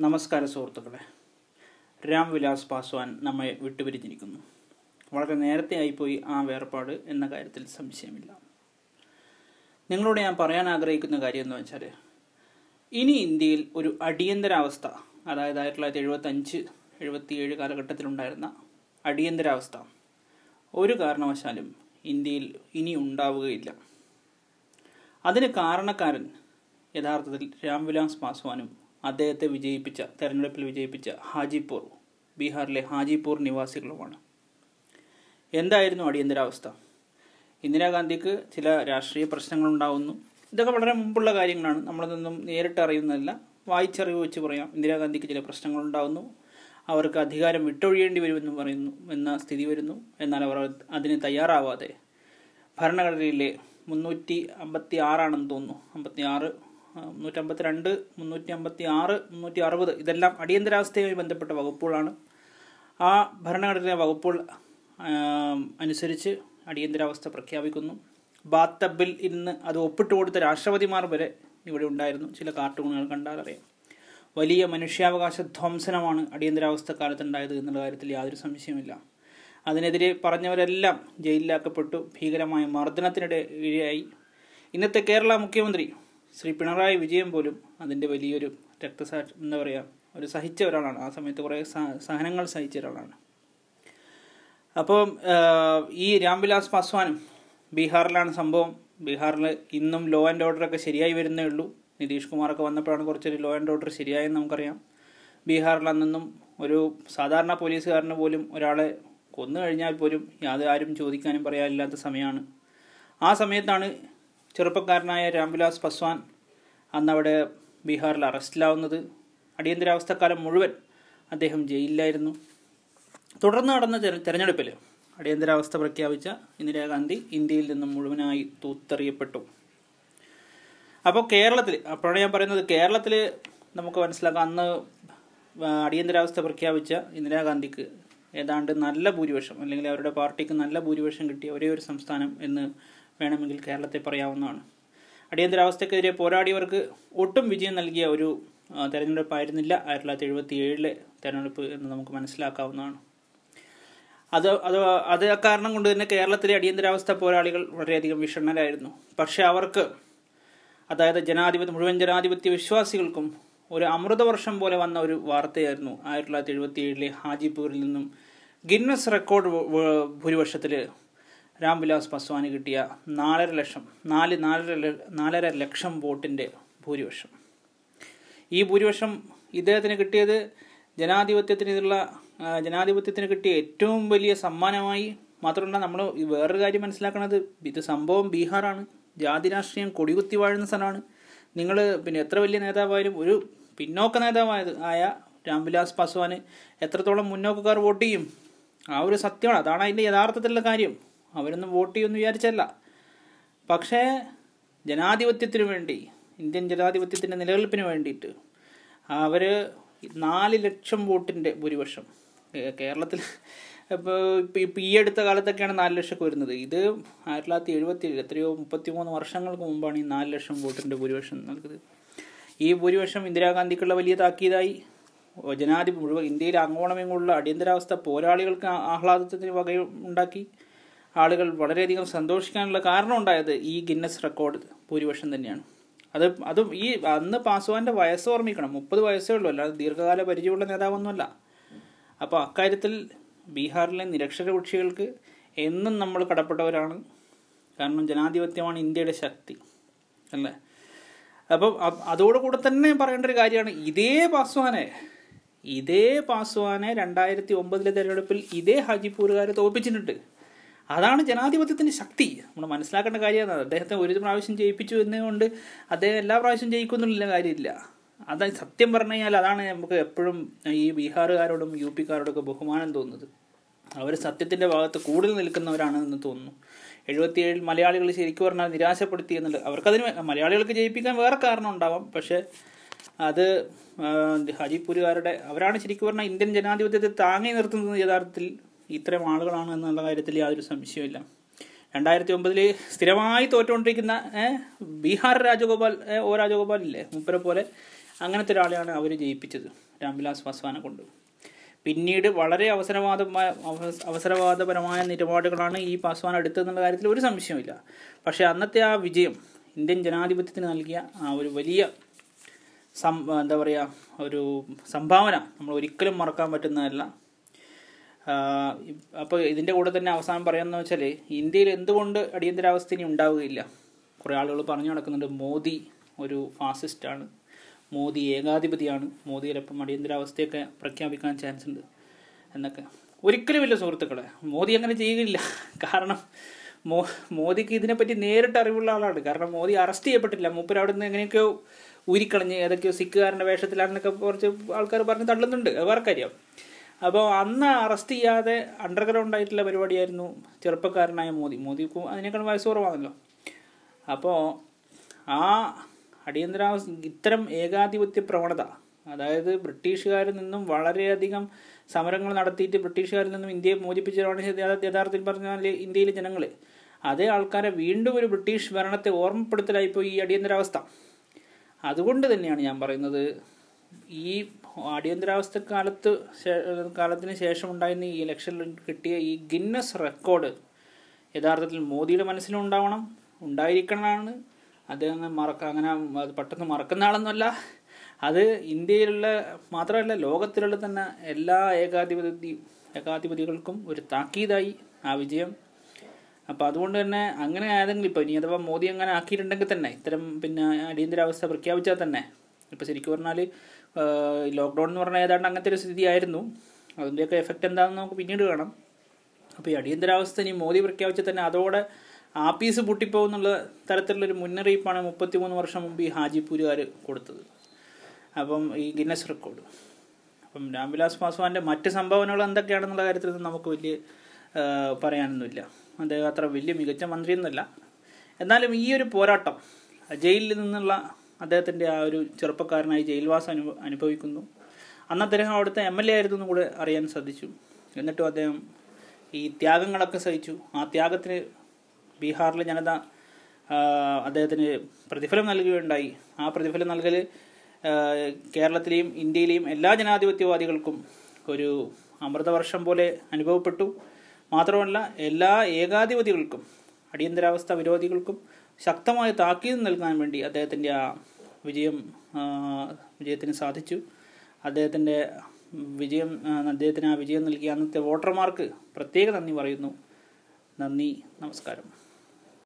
നമസ്കാരം സുഹൃത്തുക്കളെ. രാം വിലാസ് പാസ്വാൻ നമ്മെ വിട്ടുപിരിഞ്ഞിരിക്കുന്നു. വളരെ നേരത്തെ ആയിപ്പോയി ആ വേർപാട് എന്ന കാര്യത്തിൽ സംശയമില്ല. നിങ്ങളോട് ഞാൻ പറയാൻ ആഗ്രഹിക്കുന്ന കാര്യം എന്ന് വെച്ചാൽ ഇനി ഇന്ത്യയിൽ ഒരു അടിയന്തരാവസ്ഥ അതായത് ആയിരത്തി തൊള്ളായിരത്തി എഴുപത്തഞ്ച് എഴുപത്തിയേഴ് കാലഘട്ടത്തിലുണ്ടായിരുന്ന അടിയന്തരാവസ്ഥ ഒരു കാരണവശാലും ഇന്ത്യയിൽ ഇനി ഉണ്ടാവുകയില്ല. അതിന് കാരണക്കാരൻ യഥാർത്ഥത്തിൽ രാംവിലാസ് പാസ്വാനും അദ്ദേഹത്തെ വിജയിപ്പിച്ച തെരഞ്ഞെടുപ്പിൽ വിജയിപ്പിച്ച ഹാജിപൂർ ബീഹാറിലെ ഹാജിപൂർ നിവാസികളുമാണ്. എന്തായിരുന്നു അടിയന്തരാവസ്ഥ? ഇന്ദിരാഗാന്ധിക്ക് ചില രാഷ്ട്രീയ പ്രശ്നങ്ങളുണ്ടാവുന്നു. ഇതൊക്കെ വളരെ മുമ്പുള്ള കാര്യങ്ങളാണ്. നമ്മളതൊന്നും നേരിട്ട് അറിയുന്നതല്ല. വായിച്ചറിവ് വെച്ച് പറയാം. ഇന്ദിരാഗാന്ധിക്ക് ചില പ്രശ്നങ്ങളുണ്ടാവുന്നു. അവർക്ക് അധികാരം വിട്ടൊഴിയേണ്ടി വരുമെന്ന് പറയുന്നു എന്ന സ്ഥിതി വരുന്നു. എന്നാൽ അവർ അതിന് തയ്യാറാവാതെ ഭരണഘടനയിലെ മുന്നൂറ്റി അമ്പത്തി ആറാണെന്ന് തോന്നുന്നു. അമ്പത്തി ആറ് മുന്നൂറ്റി അമ്പത്തി രണ്ട് മുന്നൂറ്റി അമ്പത്തി ആറ് മുന്നൂറ്റി അറുപത് ഇതെല്ലാം അടിയന്തരാവസ്ഥയുമായി ബന്ധപ്പെട്ട വകുപ്പുകളാണ്. ആ ഭരണഘടനാ വകുപ്പുകൾ അനുസരിച്ച് അടിയന്തരാവസ്ഥ പ്രഖ്യാപിക്കുന്നു. ബാത്തബിൽ ഇന്ന് അത് ഒപ്പിട്ട് കൊടുത്ത രാഷ്ട്രപതിമാർ വരെ ഇവിടെ ഉണ്ടായിരുന്നു. ചില കാർട്ടൂണുകൾ കണ്ടാലറിയാം വലിയ മനുഷ്യാവകാശ ധ്വംസനമാണ് അടിയന്തരാവസ്ഥ കാലത്തുണ്ടായത് എന്നുള്ള കാര്യത്തിൽ യാതൊരു സംശയമില്ല അതിനെതിരെ പറഞ്ഞവരെല്ലാം ജയിലിലാക്കപ്പെട്ടു. ഭീകരമായ മർദ്ദനത്തിനിടെ ഇരയായി. ഇന്നത്തെ കേരള മുഖ്യമന്ത്രി ശ്രീ പിണറായി വിജയൻ പോലും അതിന്റെ വലിയൊരു രക്തസാക്ഷി എന്താ പറയുക ഒരു സഹിച്ച ഒരാളാണ്. ആ സമയത്ത് കുറേ സഹനങ്ങൾ സഹിച്ച ഒരാളാണ്. അപ്പോൾ ഈ രാംവിലാസ് പാസ്വാനും ബീഹാറിലാണ് സംഭവം. ബീഹാറിൽ ഇന്നും ലോ ആൻഡ് ഓർഡറൊക്കെ ശരിയായി വരുന്നേ ഉള്ളൂ. നിതീഷ് കുമാറൊക്കെ വന്നപ്പോഴാണ് കുറച്ചൊരു ലോ ആൻഡ് ഓർഡർ ശരിയായെന്ന് നമുക്കറിയാം. ബീഹാറിൽ അന്നൊന്നും ഒരു സാധാരണ പോലീസുകാരന് പോലും ഒരാളെ കൊന്നു കഴിഞ്ഞാൽ പോലും യാതൊരു ആരും ചോദിക്കാനും പറയാനില്ലാത്ത സമയമാണ്. ആ സമയത്താണ് ചെറുപ്പക്കാരനായ രാംവിലാസ് പസ്വാൻ അന്നവിടെ ബീഹാറിൽ അറസ്റ്റിലാവുന്നത്. അടിയന്തരാവസ്ഥക്കാലം മുഴുവൻ അദ്ദേഹം ജയിലിലായിരുന്നു. തുടർന്ന് നടന്ന തെരഞ്ഞെടുപ്പിൽ അടിയന്തരാവസ്ഥ പ്രഖ്യാപിച്ച ഇന്ദിരാഗാന്ധി ഇന്ത്യയിൽ നിന്നും മുഴുവനായി തൂത്തെറിയപ്പെട്ടു. അപ്പോൾ കേരളത്തിൽ അപ്പോഴാണ് ഞാൻ പറയുന്നത് കേരളത്തിൽ നമുക്ക് മനസ്സിലാക്കാം അന്ന് അടിയന്തരാവസ്ഥ പ്രഖ്യാപിച്ച ഇന്ദിരാഗാന്ധിക്ക് ഏതാണ്ട് നല്ല ഭൂരിപക്ഷം അല്ലെങ്കിൽ അവരുടെ പാർട്ടിക്ക് നല്ല ഭൂരിപക്ഷം കിട്ടിയ ഒരേ ഒരു സംസ്ഥാനം എന്ന് വേണമെങ്കിൽ കേരളത്തെ പറയാവുന്നതാണ്. അടിയന്തരാവസ്ഥക്കെതിരെ പോരാടിയവർക്ക് ഒട്ടും വിജയം നൽകിയ ഒരു തെരഞ്ഞെടുപ്പായിരുന്നില്ല. ആയിരത്തി തൊള്ളായിരത്തി എഴുപത്തി ഏഴിലെ തെരഞ്ഞെടുപ്പ് എന്ന് നമുക്ക് മനസ്സിലാക്കാവുന്നതാണ്. അത് അത് അത് കാരണം കൊണ്ട് തന്നെ കേരളത്തിലെ അടിയന്തരാവസ്ഥ പോരാളികൾ വളരെയധികം വിഷണ്ണരായിരുന്നു. പക്ഷെ അവർക്ക് അതായത് ജനാധിപത്യ മുഴുവൻ ജനാധിപത്യ വിശ്വാസികൾക്കും ഒരു അമൃതവർഷം പോലെ വന്ന ഒരു വാർത്തയായിരുന്നു ആയിരത്തി തൊള്ളായിരത്തി എഴുപത്തി ഏഴിലെ ഹാജിപൂരിൽ നിന്നും ഗിന്നസ് റെക്കോർഡ് ഭൂരിപക്ഷത്തിൽ രാംവിലാസ് പസ്വാന് കിട്ടിയ നാലര ലക്ഷം നാല് നാലര നാലര ലക്ഷം വോട്ടിന്റെ ഭൂരിപക്ഷം. ഈ ഭൂരിപക്ഷം ഇദ്ദേഹത്തിന് കിട്ടിയത് ജനാധിപത്യത്തിനുള്ള ജനാധിപത്യത്തിന് കിട്ടിയ ഏറ്റവും വലിയ സമ്മാനമായി മാത്രമല്ല നമ്മൾ വേറൊരു കാര്യം മനസ്സിലാക്കുന്നത് ഇത് സംഭവം ബീഹാറാണ്. ജാതി രാഷ്ട്രീയം കൊടികുത്തി വാഴുന്ന സ്ഥലമാണ്. നിങ്ങൾ പിന്നെ എത്ര വലിയ നേതാവായാലും ഒരു പിന്നോക്ക നേതാവായത് ആയ രാംവിലാസ് പാസ്വാന് എത്രത്തോളം മുന്നോക്കക്കാർ വോട്ട് ചെയ്യും? ആ ഒരു സത്യമാണ്. അതാണ് അതിന്റെ യഥാർത്ഥത്തിലുള്ള കാര്യം. അവരൊന്നും വോട്ട് ചെയ്യുമെന്ന് വിചാരിച്ചല്ല. പക്ഷേ ജനാധിപത്യത്തിന് വേണ്ടി ഇന്ത്യൻ ജനാധിപത്യത്തിന്റെ നിലനിൽപ്പിന് വേണ്ടിയിട്ട് അവർ നാല് ലക്ഷം വോട്ടിന്റെ ഭൂരിപക്ഷം കേരളത്തിൽ ഇപ്പോൾ ഈ അടുത്ത കാലത്തൊക്കെയാണ് നാല് ലക്ഷം വരുന്നത്. ഇത് ആയിരത്തി തൊള്ളായിരത്തി എഴുപത്തി ഏഴ് എത്രയോ മുപ്പത്തി മൂന്ന് വർഷങ്ങൾക്ക് മുമ്പാണ് ഈ നാല് ലക്ഷം വോട്ടിന്റെ ഭൂരിപക്ഷം നൽകുന്നത് ഈ ഭൂരിപക്ഷം ഇന്ദിരാഗാന്ധിക്കുള്ള വലിയ താക്കീതായി. ജനാധിപത്യ മുഴുവൻ ഇന്ത്യയിൽ അങ്ങോളമെങ്ങുള്ള അടിയന്തരാവസ്ഥ പോരാളികൾക്ക് ആഹ്ലാദത്തിന് വകയുണ്ടാക്കി. ആളുകൾ വളരെയധികം സന്തോഷിക്കാനുള്ള കാരണം ഉണ്ടായത് ഈ ഗിന്നസ് റെക്കോർഡ് ഭൂരിപക്ഷം തന്നെയാണ്. അത് അതും ഈ അന്ന് പാസ്വാന്റെ വയസ്സ് ഓർമ്മിക്കണം. മുപ്പത് വയസ്സേ ഉള്ളൂ. അല്ലാതെ ദീർഘകാല പരിചയമുള്ള നേതാവൊന്നുമല്ല. അപ്പോൾ അക്കാര്യത്തിൽ ബീഹാറിലെ നിരക്ഷര കക്ഷികൾക്ക് എന്നും നമ്മൾ കടപ്പെട്ടവരാണ്. കാരണം ജനാധിപത്യമാണ് ഇന്ത്യയുടെ ശക്തി. അല്ലേ? അപ്പം അതോടുകൂടെ തന്നെ പറയേണ്ട ഒരു കാര്യമാണ്. ഇതേ പാസ്വാനെ ഇതേ പാസ്വാനെ രണ്ടായിരത്തി ഒമ്പതിലെ തെരഞ്ഞെടുപ്പിൽ ഇതേ ഹാജിപ്പൂരുകാരെ തോൽപ്പിച്ചിട്ടുണ്ട്. അതാണ് ജനാധിപത്യത്തിന്റെ ശക്തി. നമ്മൾ മനസ്സിലാക്കേണ്ട കാര്യമാണ് അദ്ദേഹത്തെ ഒരു പ്രാവശ്യം ജയിപ്പിച്ചു എന്നുകൊണ്ട് അദ്ദേഹം എല്ലാ പ്രാവശ്യം ജയിക്കുന്നുള്ള കാര്യമില്ല. അത് സത്യം പറഞ്ഞു കഴിഞ്ഞാൽ അതാണ് നമുക്ക് എപ്പോഴും ഈ ബീഹാറുകാരോടും യു പിക്കാരോടൊക്കെ ബഹുമാനം തോന്നുന്നത്. അവർ സത്യത്തിന്റെ ഭാഗത്ത് കൂടുതൽ നിൽക്കുന്നവരാണ് എന്ന് തോന്നുന്നു. എഴുപത്തിയേഴിൽ മലയാളികൾ ശരിക്കും പറഞ്ഞാൽ നിരാശപ്പെടുത്തി എന്നുള്ളത് അവർക്കതിന് മലയാളികൾക്ക് ജയിപ്പിക്കാൻ വേറെ കാരണം ഉണ്ടാവാം. പക്ഷേ അത് ഹാജിപ്പൂരുകാരുടെ അവരാണ് ശരിക്കും പറഞ്ഞാൽ ഇന്ത്യൻ ജനാധിപത്യത്തെ താങ്ങി നിർത്തുന്നത് യഥാർത്ഥത്തിൽ ഇത്തരം ആളുകളാണ് എന്നുള്ള കാര്യത്തിൽ യാതൊരു സംശയമില്ല രണ്ടായിരത്തി ഒമ്പതിൽ സ്ഥിരമായി തോറ്റുകൊണ്ടിരിക്കുന്ന ബീഹാർ രാജഗോപാൽ ഓ രാജഗോപാൽ ഇല്ലേ മുപ്പരെ പോലെ അങ്ങനത്തെ ഒരാളെയാണ് അവർ ജയിപ്പിച്ചത് രാംവിലാസ് പാസ്വാനെ കൊണ്ട്. പിന്നീട് വളരെ അവസരവാദമായ അവസരവാദപരമായ നിലപാടുകളാണ് ഈ പാസ്വാൻ എടുത്തതെന്നുള്ള കാര്യത്തിൽ ഒരു സംശയമില്ല പക്ഷേ അന്നത്തെ ആ വിജയം ഇന്ത്യൻ ജനാധിപത്യത്തിന് നൽകിയ ആ ഒരു വലിയ സം എന്താ പറയുക ഒരു സംഭാവന നമ്മൾ ഒരിക്കലും മറക്കാൻ പറ്റുന്നതല്ല. അപ്പോൾ ഇതിന്റെ കൂടെ തന്നെ അവസാനം പറയാമെന്ന് വെച്ചാൽ ഇന്ത്യയിൽ എന്തുകൊണ്ട് അടിയന്തരാവസ്ഥ ഇനി ഉണ്ടാവുകയില്ല? കുറേ ആളുകൾ പറഞ്ഞു നടക്കുന്നുണ്ട് മോദി ഒരു ഫാസിസ്റ്റാണ്. മോദി ഏകാധിപതിയാണ്. മോദി അടിയന്തരാവസ്ഥയൊക്കെ പ്രഖ്യാപിക്കാൻ ചാൻസ് ഉണ്ട് എന്നൊക്കെ. ഒരിക്കലും ഇല്ല സുഹൃത്തുക്കളെ മോദി അങ്ങനെ ചെയ്യുകയില്ല. കാരണം മോ മോദിക്ക് ഇതിനെപ്പറ്റി നേരിട്ട് അറിവുള്ള ആളാണ്. കാരണം മോദി അറസ്റ്റ് ചെയ്യപ്പെട്ടില്ല. മൂപ്പർ അവിടെ നിന്ന് എങ്ങനെയൊക്കെയോ ഊരിക്കളഞ്ഞ് ഏതൊക്കെയോ സിഖുകാരന്റെ വേഷത്തിലാണെന്നൊക്കെ കുറച്ച് ആൾക്കാർ പറഞ്ഞ് തള്ളുന്നുണ്ട്. അത് വേറെ കാര്യം. അപ്പോൾ അന്ന് അറസ്റ്റ് ചെയ്യാതെ അണ്ടർഗ്രൗണ്ട് ആയിട്ടുള്ള പരിപാടിയായിരുന്നു ചെറുപ്പക്കാരനായ മോദി. മോദി അതിനേക്കാൾ വയസ്സ് കുറവാണല്ലോ. അപ്പോൾ ആ അടിയന്തരാവസ്ഥ ഇത്തരം ഏകാധിപത്യ പ്രവണത അതായത് ബ്രിട്ടീഷുകാരിൽ നിന്നും വളരെയധികം സമരങ്ങൾ നടത്തിയിട്ട് ബ്രിട്ടീഷുകാരിൽ നിന്നും ഇന്ത്യയെ മോചിപ്പിച്ചതാണ് യഥാർത്ഥത്തിൽ പറഞ്ഞാൽ ഇന്ത്യയിലെ ജനങ്ങൾ അതേ ആൾക്കാരെ വീണ്ടും ഒരു ബ്രിട്ടീഷ് ഭരണത്തെ ഓർമ്മപ്പെടുത്തലായിപ്പോയി ഈ അടിയന്തരാവസ്ഥ. അതുകൊണ്ട് തന്നെയാണ് ഞാൻ പറയുന്നത് ഈ അടിയന്തരാവസ്ഥ കാലത്ത് കാലത്തിന് ശേഷം ഉണ്ടായിരുന്ന ഈ ഇലക്ഷനിൽ കിട്ടിയ ഈ ഗിന്നസ് റെക്കോർഡ് യഥാർത്ഥത്തിൽ മോദിയുടെ മനസ്സിലുണ്ടാവണം ഉണ്ടായിരിക്കണമെന്നാണ് അദ്ദേഹം മറക്ക അങ്ങനെ പെട്ടെന്ന് മറക്കുന്ന ആളൊന്നുമല്ല. അത് ഇന്ത്യയിലുള്ള മാത്രമല്ല ലോകത്തിലുള്ള തന്നെ എല്ലാ ഏകാധിപതി ഏകാധിപതികൾക്കും ഒരു താക്കീതായി ആ വിജയം. അപ്പോൾ അതുകൊണ്ട് തന്നെ അങ്ങനെ ആയതെങ്കിൽ ഇപ്പോൾ ഇനി അഥവാ മോദി അങ്ങനെ ആക്കിയിട്ടുണ്ടെങ്കിൽ തന്നെ ഇത്തരം പിന്നെ അടിയന്തരാവസ്ഥ പ്രഖ്യാപിച്ചാൽ തന്നെ ഇപ്പോൾ ശരിക്കും പറഞ്ഞാൽ ലോക്ക്ഡൗൺ എന്ന് പറഞ്ഞാൽ ഏതാണ്ട് അങ്ങനത്തെ ഒരു സ്ഥിതിയായിരുന്നു. അതിന്റെയൊക്കെ എഫക്റ്റ് എന്താണെന്ന് നമുക്ക് പിന്നീട് കാണാം. അപ്പോൾ ഈ അടിയന്തരാവസ്ഥ ഇനി മോദി പ്രഖ്യാപിച്ച തന്നെ അതോടെ ആപ്പീസ് പൊട്ടിപ്പോകുന്നുള്ള തരത്തിലുള്ളൊരു മുന്നറിയിപ്പാണ് മുപ്പത്തിമൂന്ന് വർഷം മുമ്പ് ഈ ഹാജിപ്പൂരുകാർ കൊടുത്തത്. അപ്പം ഈ ഗിന്നസ് റെക്കോർഡ് അപ്പം രാംവിലാസ് പാസ്വാന്റെ മറ്റ് സംഭാവനകൾ എന്തൊക്കെയാണെന്നുള്ള കാര്യത്തിൽ നമുക്ക് വലിയ പറയാനൊന്നുമില്ല. അദ്ദേഹം അത്ര വലിയ മികച്ച മന്ത്രിയൊന്നുമല്ല. എന്നാലും ഈ ഒരു പോരാട്ടം ജയിലിൽ നിന്നുള്ള അദ്ദേഹത്തിന്റെ ആ ഒരു ചെറുപ്പക്കാരനായി ജയിൽവാസം അനുഭ അനുഭവിക്കുന്നു. അന്ന് അദ്ദേഹം അവിടുത്തെ എം എൽ എ ആയിരുന്നു എന്ന് കൂടെ അറിയാൻ സാധിച്ചു. എന്നിട്ടും അദ്ദേഹം ഈ ത്യാഗങ്ങളൊക്കെ സഹിച്ചു. ആ ത്യാഗത്തിന് ബീഹാറിലെ ജനത അദ്ദേഹത്തിന് പ്രതിഫലം നൽകുകയുണ്ടായി. ആ പ്രതിഫലം നൽകൽ കേരളത്തിലെയും ഇന്ത്യയിലെയും എല്ലാ ജനാധിപത്യവാദികൾക്കും ഒരു അമൃതവർഷം പോലെ അനുഭവപ്പെട്ടു. മാത്രമല്ല എല്ലാ ഏകാധിപതികൾക്കും അടിയന്തരാവസ്ഥ വിരോധികൾക്കും ശക്തമായ താക്കീത് നൽകാൻ വേണ്ടി അദ്ദേഹത്തിന്റെ ആ വിജയം വിജയത്തിന് സാധിച്ചു. അദ്ദേഹത്തിന്റെ വിജയം അദ്ദേഹത്തിന് ആ വിജയം നൽകിയ അന്നത്തെ വോട്ടർമാർക്ക് പ്രത്യേക നന്ദി പറയുന്നു. നന്ദി. നമസ്കാരം.